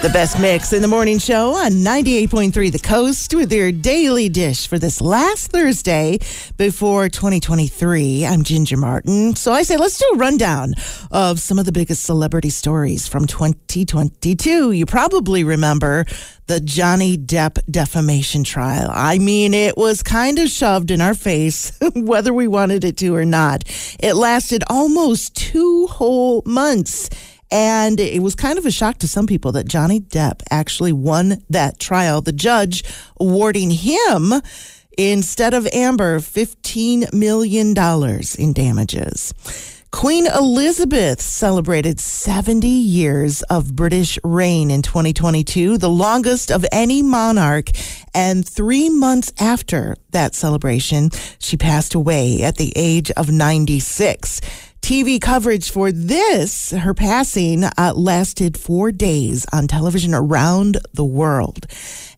The best mix in the morning show on 98.3 The Coast with your daily dish for this last Thursday before 2023. I'm Ginger Martin. So I say let's do a rundown of some of the biggest celebrity stories from 2022. You probably remember the Johnny Depp defamation trial. I mean, it was kind of shoved in our face, whether we wanted it to or not. It lasted almost two whole months. And it was kind of a shock to some people that Johnny Depp actually won that trial. The judge awarding him, instead of Amber, $15 million in damages. Queen Elizabeth celebrated 70 years of British reign in 2022, the longest of any monarch. And three months after that celebration, she passed away at the age of 96. TV coverage for this, her passing, uh, lasted four days on television around the world.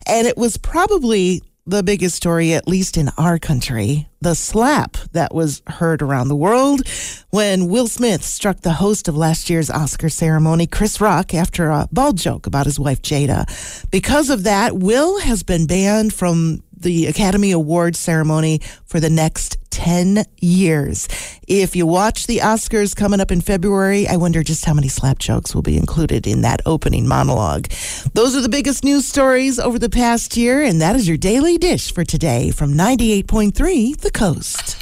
And it was probably the biggest story, at least in our country, the slap that was heard around the world when Will Smith struck the host of last year's Oscar ceremony, Chris Rock, after a bald joke about his wife, Jada. Because of that, Will has been banned from the Academy Awards ceremony for the next 10 years. If you watch the Oscars coming up in February, I wonder just how many slap jokes will be included in that opening monologue. Those are the biggest news stories over the past year, and that is your daily dish for today from 98.3 The Coast.